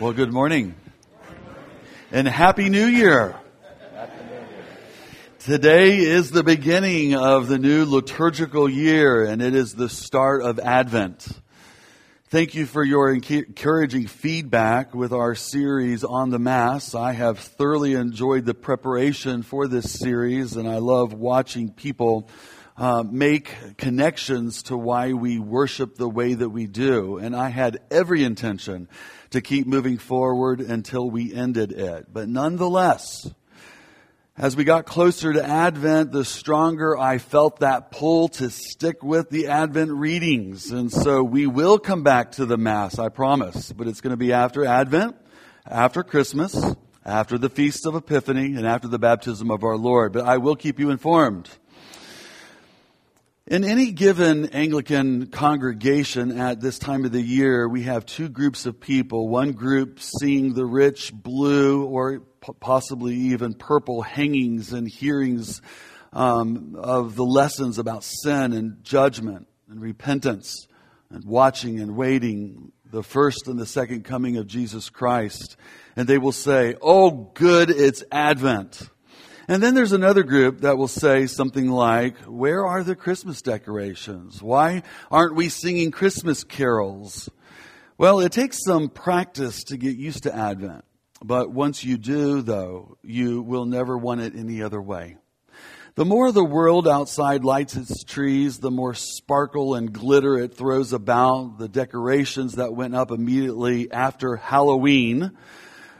Well, good morning. And Happy New Year. Today is the beginning of the new liturgical year and it is the start of Advent. Thank you for your encouraging feedback with our series on the Mass. I have thoroughly enjoyed the preparation for this series and I love watching people uh, make connections to why we worship the way that we do. And I had every intention to keep moving forward until we ended it. But nonetheless, as we got closer to Advent, the stronger I felt that pull to stick with the Advent readings. And so we will come back to the Mass, I promise. But it's going to be after Advent, after Christmas, after the Feast of Epiphany, and after the baptism of our Lord. But I will keep you informed. In any given Anglican congregation at this time of the year, we have two groups of people. One group seeing the rich blue or possibly even purple hangings and hearings um, of the lessons about sin and judgment and repentance and watching and waiting the first and the second coming of Jesus Christ. And they will say, Oh, good, it's Advent. And then there's another group that will say something like, where are the Christmas decorations? Why aren't we singing Christmas carols? Well, it takes some practice to get used to Advent. But once you do, though, you will never want it any other way. The more the world outside lights its trees, the more sparkle and glitter it throws about. The decorations that went up immediately after Halloween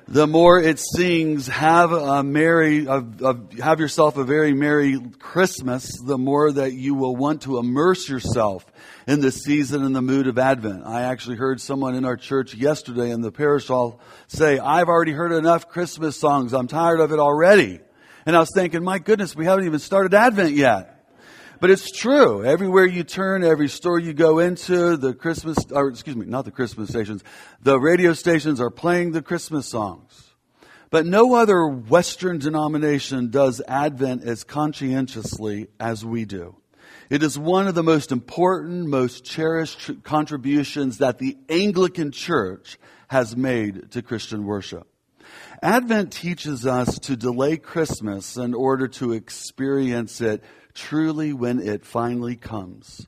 the more it sings, have a merry, have yourself a very merry Christmas, the more that you will want to immerse yourself in the season and the mood of Advent. I actually heard someone in our church yesterday in the parish hall say, I've already heard enough Christmas songs. I'm tired of it already. And I was thinking, my goodness, we haven't even started Advent yet. But it's true. Everywhere you turn, every store you go into, the Christmas, or excuse me, not the Christmas stations, the radio stations are playing the Christmas songs. But no other Western denomination does Advent as conscientiously as we do. It is one of the most important, most cherished contributions that the Anglican Church has made to Christian worship. Advent teaches us to delay Christmas in order to experience it truly when it finally comes.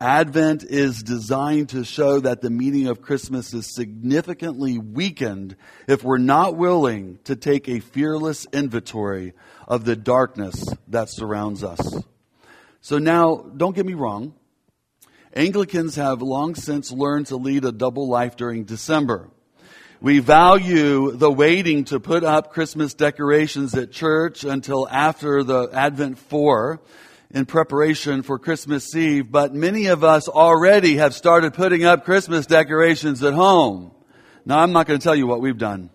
Advent is designed to show that the meaning of Christmas is significantly weakened if we're not willing to take a fearless inventory of the darkness that surrounds us. So now, don't get me wrong. Anglicans have long since learned to lead a double life during December. We value the waiting to put up Christmas decorations at church until after the Advent 4 in preparation for Christmas Eve, but many of us already have started putting up Christmas decorations at home. Now, I'm not going to tell you what we've done.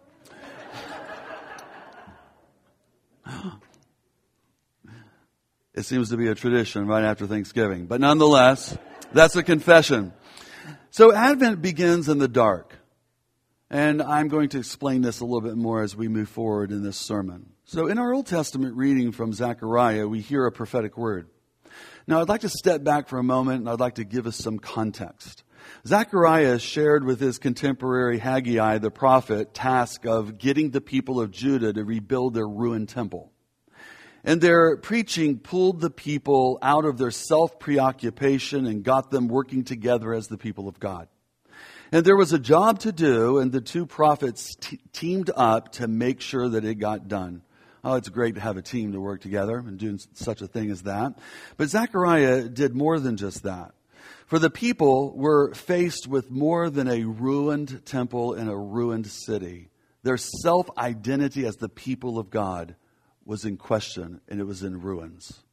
it seems to be a tradition right after Thanksgiving, but nonetheless, that's a confession. So Advent begins in the dark. And I'm going to explain this a little bit more as we move forward in this sermon. So, in our Old Testament reading from Zechariah, we hear a prophetic word. Now, I'd like to step back for a moment and I'd like to give us some context. Zechariah shared with his contemporary Haggai, the prophet, task of getting the people of Judah to rebuild their ruined temple. And their preaching pulled the people out of their self preoccupation and got them working together as the people of God. And there was a job to do, and the two prophets teamed up to make sure that it got done. Oh, it's great to have a team to work together and do such a thing as that. But Zechariah did more than just that. For the people were faced with more than a ruined temple in a ruined city. Their self identity as the people of God was in question, and it was in ruins.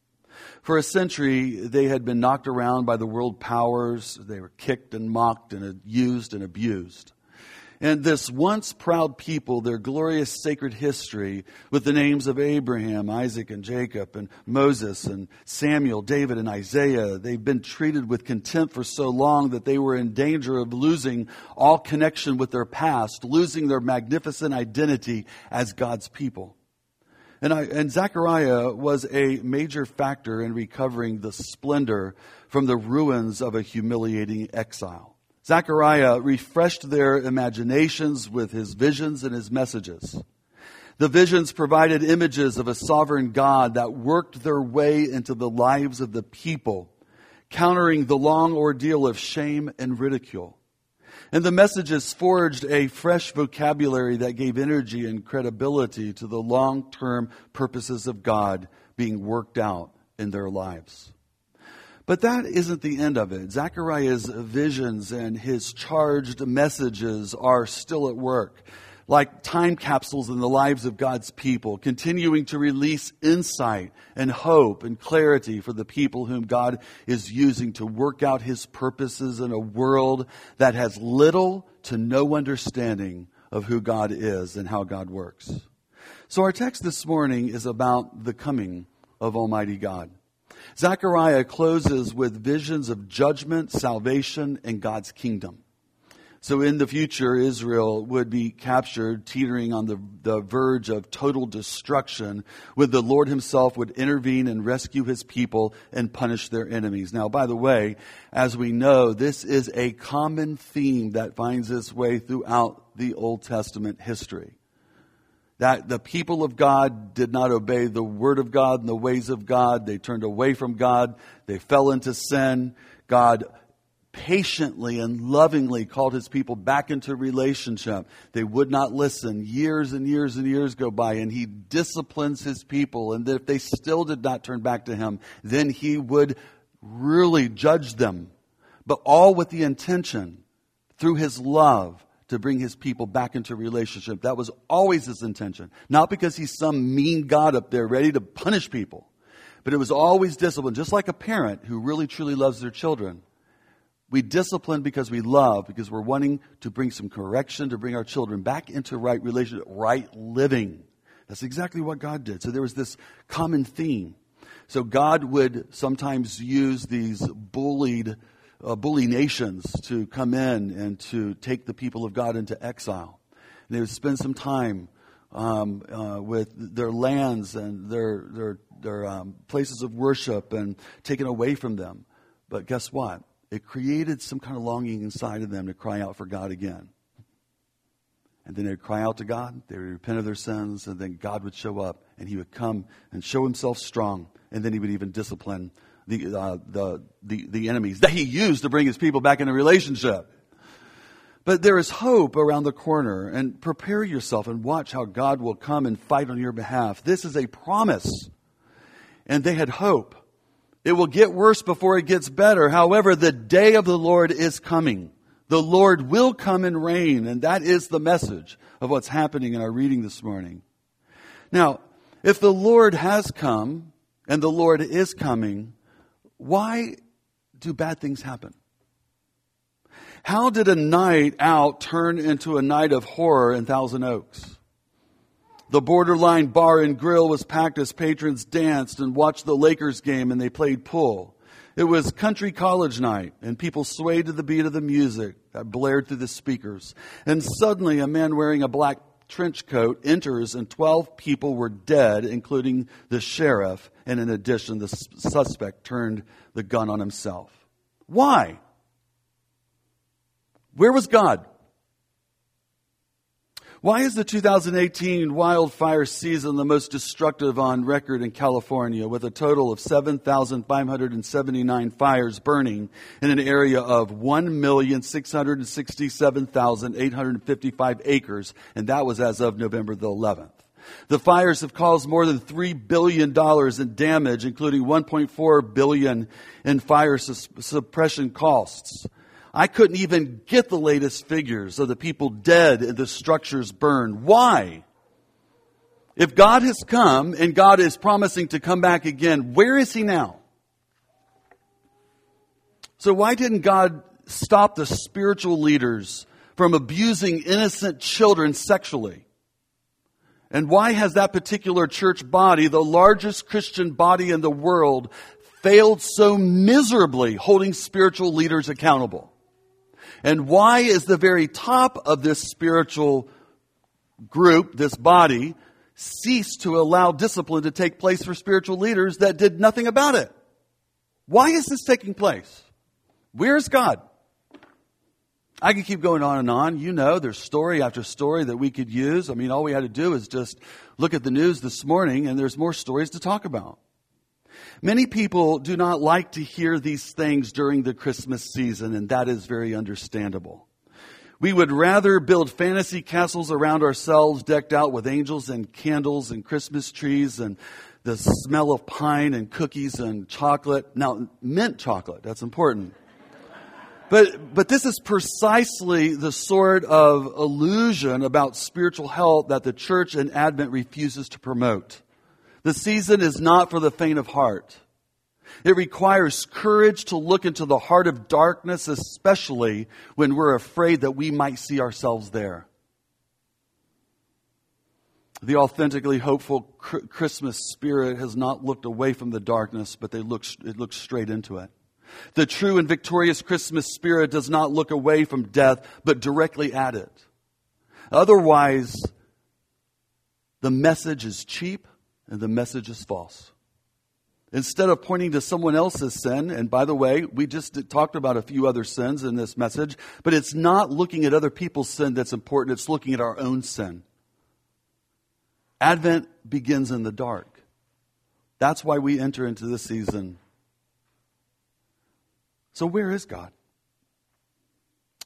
For a century, they had been knocked around by the world powers. They were kicked and mocked and used and abused. And this once proud people, their glorious sacred history with the names of Abraham, Isaac, and Jacob, and Moses, and Samuel, David, and Isaiah, they've been treated with contempt for so long that they were in danger of losing all connection with their past, losing their magnificent identity as God's people. And, I, and Zechariah was a major factor in recovering the splendor from the ruins of a humiliating exile. Zechariah refreshed their imaginations with his visions and his messages. The visions provided images of a sovereign God that worked their way into the lives of the people, countering the long ordeal of shame and ridicule. And the messages forged a fresh vocabulary that gave energy and credibility to the long term purposes of God being worked out in their lives. But that isn't the end of it. Zechariah's visions and his charged messages are still at work, like time capsules in the lives of God's people, continuing to release insight and hope and clarity for the people whom God is using to work out his purposes in a world that has little to no understanding of who God is and how God works. So our text this morning is about the coming of Almighty God. Zechariah closes with visions of judgment, salvation, and God's kingdom. So in the future, Israel would be captured, teetering on the, the verge of total destruction, where the Lord himself would intervene and rescue his people and punish their enemies. Now, by the way, as we know, this is a common theme that finds its way throughout the Old Testament history that the people of God did not obey the word of God and the ways of God. They turned away from God. They fell into sin. God patiently and lovingly called his people back into relationship. They would not listen. Years and years and years go by and he disciplines his people. And if they still did not turn back to him, then he would really judge them. But all with the intention through his love to bring his people back into relationship. That was always his intention. Not because he's some mean God up there ready to punish people, but it was always discipline, just like a parent who really truly loves their children. We discipline because we love, because we're wanting to bring some correction, to bring our children back into right relationship, right living. That's exactly what God did. So there was this common theme. So God would sometimes use these bullied uh, bully nations to come in and to take the people of God into exile. And they would spend some time um, uh, with their lands and their their their um, places of worship and taken away from them. But guess what? It created some kind of longing inside of them to cry out for God again. And then they'd cry out to God, they would repent of their sins, and then God would show up and he would come and show himself strong, and then he would even discipline the, uh, the, the, the enemies that he used to bring his people back into relationship. But there is hope around the corner, and prepare yourself and watch how God will come and fight on your behalf. This is a promise. And they had hope. It will get worse before it gets better. However, the day of the Lord is coming. The Lord will come and reign, and that is the message of what's happening in our reading this morning. Now, if the Lord has come and the Lord is coming, why do bad things happen? How did a night out turn into a night of horror in Thousand Oaks? The borderline bar and grill was packed as patrons danced and watched the Lakers game and they played pool. It was country college night and people swayed to the beat of the music that blared through the speakers. And suddenly a man wearing a black trench coat enters and 12 people were dead, including the sheriff. And in addition, the suspect turned the gun on himself. Why? Where was God? Why is the 2018 wildfire season the most destructive on record in California with a total of 7,579 fires burning in an area of 1,667,855 acres? And that was as of November the 11th. The fires have caused more than $3 billion in damage, including 1.4 billion in fire suppression costs. I couldn't even get the latest figures of the people dead and the structures burned. Why? If God has come and God is promising to come back again, where is He now? So why didn't God stop the spiritual leaders from abusing innocent children sexually? And why has that particular church body, the largest Christian body in the world, failed so miserably holding spiritual leaders accountable? And why is the very top of this spiritual group, this body, ceased to allow discipline to take place for spiritual leaders that did nothing about it? Why is this taking place? Where's God? I could keep going on and on. You know, there's story after story that we could use. I mean, all we had to do is just look at the news this morning and there's more stories to talk about. Many people do not like to hear these things during the Christmas season, and that is very understandable. We would rather build fantasy castles around ourselves decked out with angels and candles and Christmas trees and the smell of pine and cookies and chocolate. Now, mint chocolate, that's important. But, but this is precisely the sort of illusion about spiritual health that the church in Advent refuses to promote. The season is not for the faint of heart. It requires courage to look into the heart of darkness, especially when we're afraid that we might see ourselves there. The authentically hopeful Christmas spirit has not looked away from the darkness, but they look, it looks straight into it. The true and victorious Christmas spirit does not look away from death, but directly at it. Otherwise, the message is cheap and the message is false. Instead of pointing to someone else's sin, and by the way, we just talked about a few other sins in this message, but it's not looking at other people's sin that's important, it's looking at our own sin. Advent begins in the dark. That's why we enter into this season so, where is God?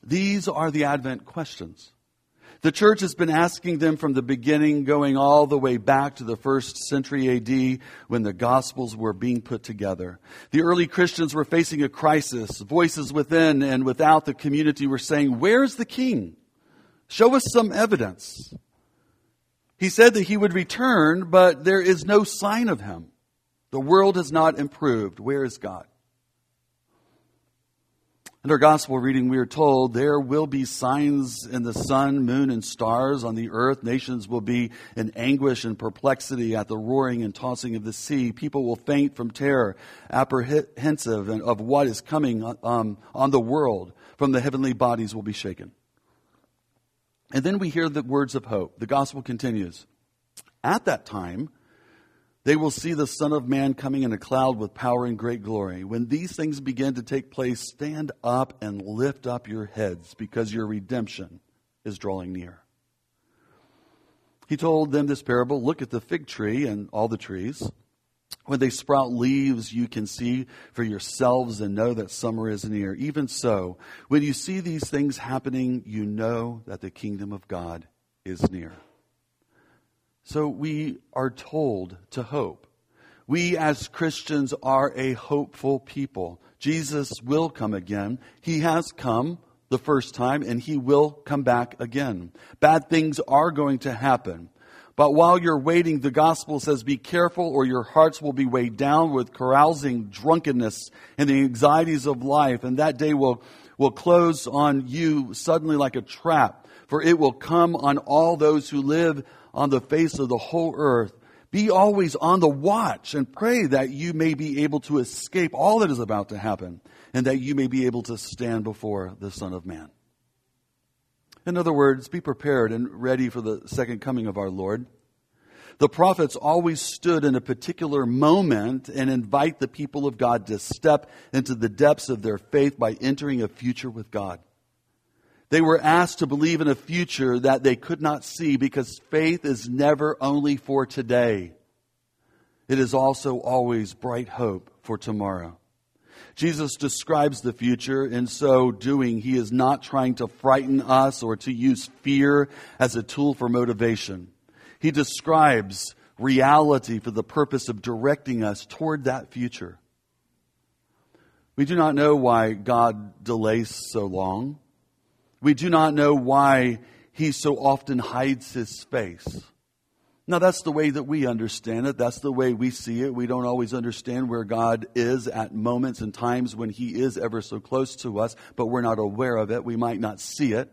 These are the Advent questions. The church has been asking them from the beginning, going all the way back to the first century AD when the Gospels were being put together. The early Christians were facing a crisis. Voices within and without the community were saying, Where's the king? Show us some evidence. He said that he would return, but there is no sign of him. The world has not improved. Where is God? In our gospel reading, we are told there will be signs in the sun, moon, and stars on the earth. Nations will be in anguish and perplexity at the roaring and tossing of the sea. People will faint from terror, apprehensive of what is coming um, on the world. From the heavenly bodies will be shaken. And then we hear the words of hope. The gospel continues. At that time, they will see the Son of Man coming in a cloud with power and great glory. When these things begin to take place, stand up and lift up your heads because your redemption is drawing near. He told them this parable Look at the fig tree and all the trees. When they sprout leaves, you can see for yourselves and know that summer is near. Even so, when you see these things happening, you know that the kingdom of God is near. So we are told to hope. We as Christians are a hopeful people. Jesus will come again. He has come the first time and he will come back again. Bad things are going to happen. But while you're waiting, the gospel says be careful or your hearts will be weighed down with carousing, drunkenness, and the anxieties of life. And that day will, will close on you suddenly like a trap. For it will come on all those who live on the face of the whole earth. Be always on the watch and pray that you may be able to escape all that is about to happen and that you may be able to stand before the Son of Man. In other words, be prepared and ready for the second coming of our Lord. The prophets always stood in a particular moment and invite the people of God to step into the depths of their faith by entering a future with God. They were asked to believe in a future that they could not see because faith is never only for today. It is also always bright hope for tomorrow. Jesus describes the future. In so doing, he is not trying to frighten us or to use fear as a tool for motivation. He describes reality for the purpose of directing us toward that future. We do not know why God delays so long. We do not know why he so often hides his face. Now, that's the way that we understand it. That's the way we see it. We don't always understand where God is at moments and times when He is ever so close to us, but we're not aware of it. We might not see it.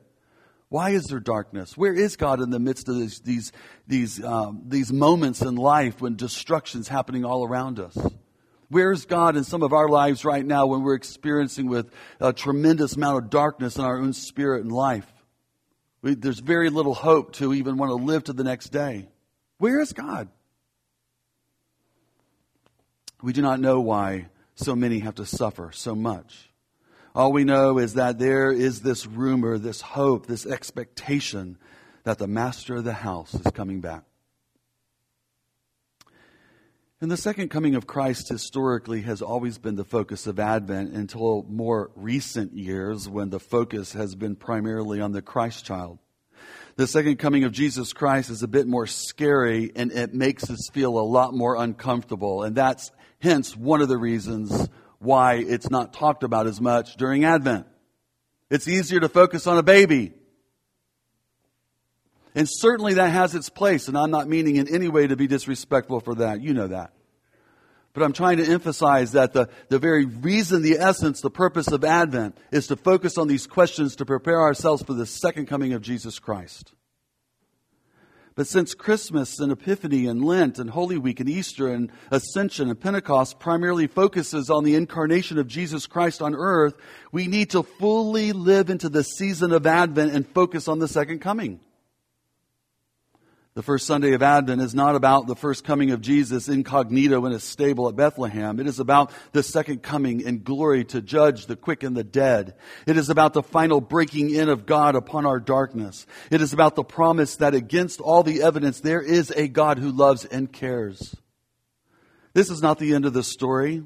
Why is there darkness? Where is God in the midst of these, these, these, um, these moments in life when destruction's happening all around us? Where's God in some of our lives right now when we're experiencing with a tremendous amount of darkness in our own spirit and life? We, there's very little hope to even want to live to the next day. Where is God? We do not know why so many have to suffer so much. All we know is that there is this rumor, this hope, this expectation that the master of the house is coming back. And the second coming of Christ historically has always been the focus of Advent until more recent years when the focus has been primarily on the Christ child. The second coming of Jesus Christ is a bit more scary and it makes us feel a lot more uncomfortable. And that's hence one of the reasons why it's not talked about as much during Advent. It's easier to focus on a baby. And certainly that has its place, and I'm not meaning in any way to be disrespectful for that. You know that. But I'm trying to emphasize that the, the very reason, the essence, the purpose of Advent is to focus on these questions to prepare ourselves for the second coming of Jesus Christ. But since Christmas and Epiphany and Lent and Holy Week and Easter and Ascension and Pentecost primarily focuses on the incarnation of Jesus Christ on earth, we need to fully live into the season of Advent and focus on the second coming. The first Sunday of Advent is not about the first coming of Jesus incognito in a stable at Bethlehem. It is about the second coming in glory to judge the quick and the dead. It is about the final breaking in of God upon our darkness. It is about the promise that against all the evidence, there is a God who loves and cares. This is not the end of the story.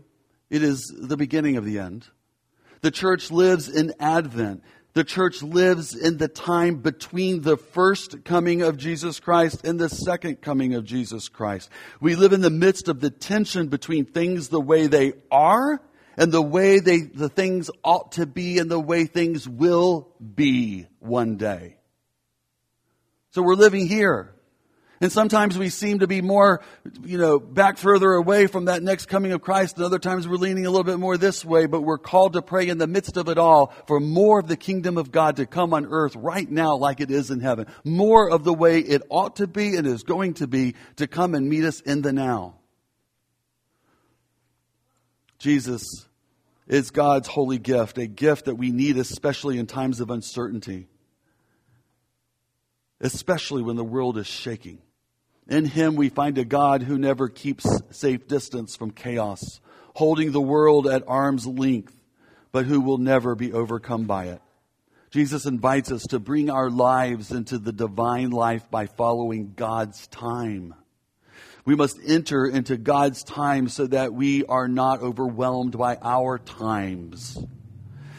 It is the beginning of the end. The church lives in Advent. The church lives in the time between the first coming of Jesus Christ and the second coming of Jesus Christ. We live in the midst of the tension between things the way they are and the way they, the things ought to be and the way things will be one day. So we're living here. And sometimes we seem to be more, you know, back further away from that next coming of Christ. And other times we're leaning a little bit more this way, but we're called to pray in the midst of it all for more of the kingdom of God to come on earth right now like it is in heaven. More of the way it ought to be and is going to be to come and meet us in the now. Jesus is God's holy gift, a gift that we need especially in times of uncertainty especially when the world is shaking. In him we find a God who never keeps safe distance from chaos, holding the world at arm's length, but who will never be overcome by it. Jesus invites us to bring our lives into the divine life by following God's time. We must enter into God's time so that we are not overwhelmed by our times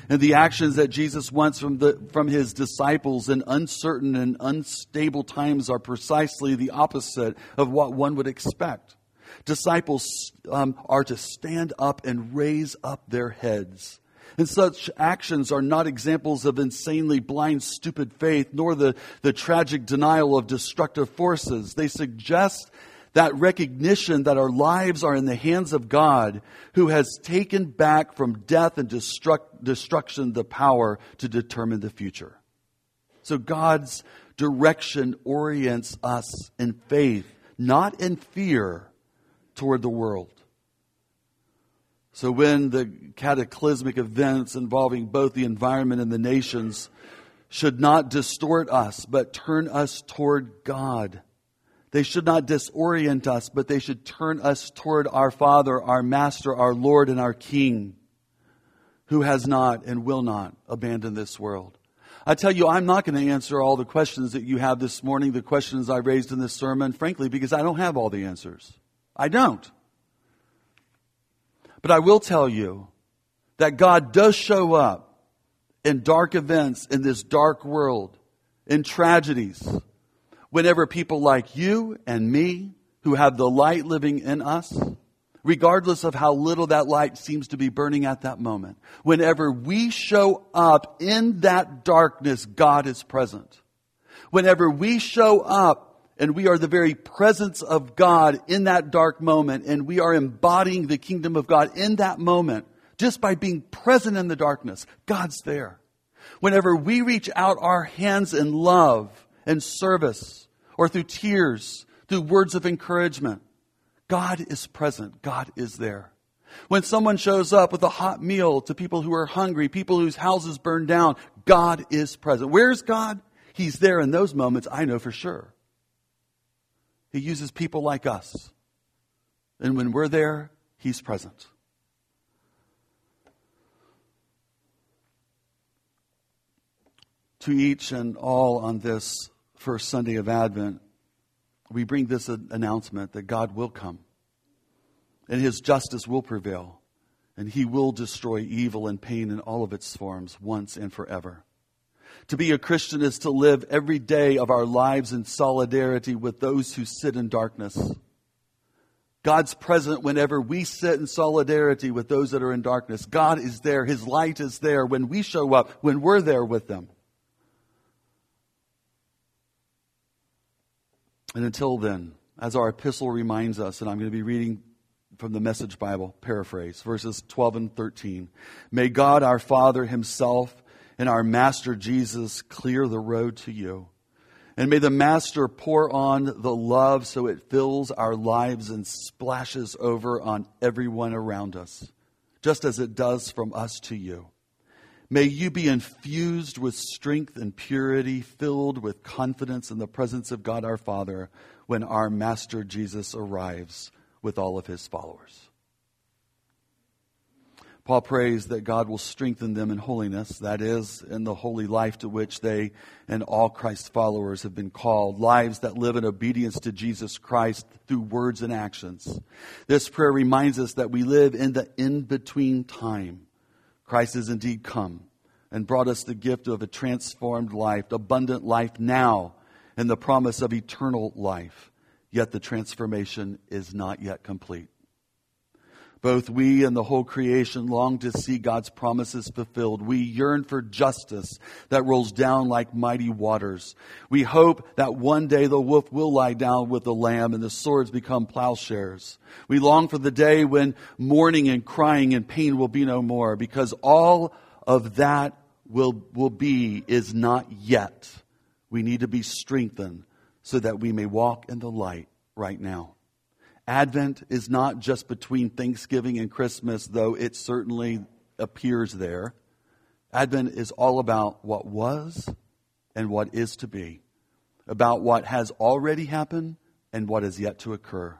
and the actions that Jesus wants from, the, from his disciples in uncertain and unstable times are precisely the opposite of what one would expect. Disciples um, are to stand up and raise up their heads. And such actions are not examples of insanely blind, stupid faith, nor the, the tragic denial of destructive forces. They suggest that recognition that our lives are in the hands of God who has taken back from death and destruct, destruction the power to determine the future. So God's direction orients us in faith, not in fear, toward the world. So when the cataclysmic events involving both the environment and the nations should not distort us, but turn us toward God they should not disorient us, but they should turn us toward our Father, our Master, our Lord, and our King, who has not and will not abandon this world. I tell you, I'm not going to answer all the questions that you have this morning, the questions I raised in this sermon, frankly, because I don't have all the answers. I don't. But I will tell you that God does show up in dark events in this dark world, in tragedies, whenever people like you and me, who have the light living in us, regardless of how little that light seems to be burning at that moment, whenever we show up in that darkness, God is present. Whenever we show up and we are the very presence of God in that dark moment and we are embodying the kingdom of God in that moment, just by being present in the darkness, God's there. Whenever we reach out our hands in love, and service or through tears, through words of encouragement. God is present. God is there. When someone shows up with a hot meal to people who are hungry, people whose houses burned down, God is present. Where's God? He's there in those moments, I know for sure. He uses people like us. And when we're there, He's present. To each and all on this first Sunday of Advent, we bring this announcement that God will come and his justice will prevail and he will destroy evil and pain in all of its forms once and forever. To be a Christian is to live every day of our lives in solidarity with those who sit in darkness. God's present whenever we sit in solidarity with those that are in darkness. God is there. His light is there when we show up, when we're there with them. And until then, as our epistle reminds us, and I'm going to be reading from the Message Bible, paraphrase, verses 12 and 13. May God our Father Himself and our Master Jesus clear the road to you. And may the Master pour on the love so it fills our lives and splashes over on everyone around us, just as it does from us to you. May you be infused with strength and purity, filled with confidence in the presence of God our Father when our Master Jesus arrives with all of his followers. Paul prays that God will strengthen them in holiness, that is, in the holy life to which they and all Christ's followers have been called, lives that live in obedience to Jesus Christ through words and actions. This prayer reminds us that we live in the in between time. Christ has indeed come and brought us the gift of a transformed life, abundant life now, and the promise of eternal life. Yet the transformation is not yet complete. Both we and the whole creation long to see God's promises fulfilled. We yearn for justice that rolls down like mighty waters. We hope that one day the wolf will lie down with the lamb and the swords become plowshares. We long for the day when mourning and crying and pain will be no more because all of that will, will be is not yet. We need to be strengthened so that we may walk in the light right now. Advent is not just between Thanksgiving and Christmas, though it certainly appears there. Advent is all about what was and what is to be, about what has already happened and what is yet to occur.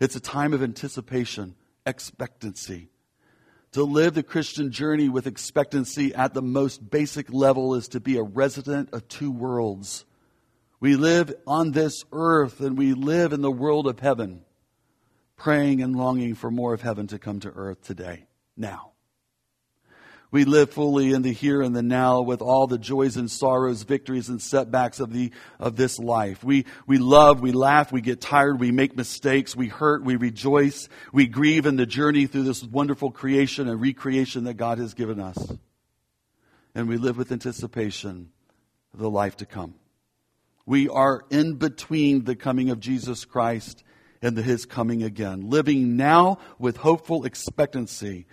It's a time of anticipation, expectancy. To live the Christian journey with expectancy at the most basic level is to be a resident of two worlds. We live on this earth and we live in the world of heaven praying and longing for more of heaven to come to earth today, now. We live fully in the here and the now with all the joys and sorrows, victories and setbacks of the, of this life. We, we love, we laugh, we get tired, we make mistakes, we hurt, we rejoice, we grieve in the journey through this wonderful creation and recreation that God has given us. And we live with anticipation of the life to come. We are in between the coming of Jesus Christ and his coming again. Living now with hopeful expectancy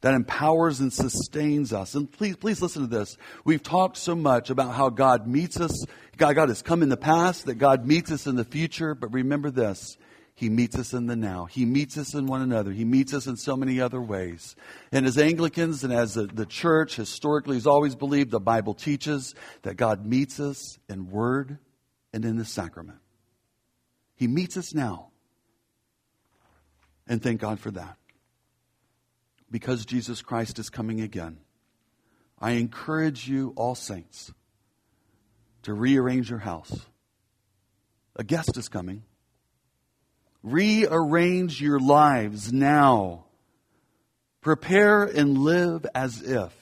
that empowers and sustains us. And please, please listen to this. We've talked so much about how God meets us. God, God has come in the past, that God meets us in the future. But remember this. He meets us in the now. He meets us in one another. He meets us in so many other ways. And as Anglicans and as the, the church historically has always believed, the Bible teaches that God meets us in word and in the sacrament. He meets us now. And thank God for that. Because Jesus Christ is coming again, I encourage you, all saints, to rearrange your house. A guest is coming. Rearrange your lives now. Prepare and live as if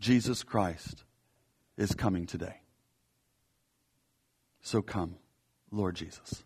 Jesus Christ is coming today. So come, Lord Jesus.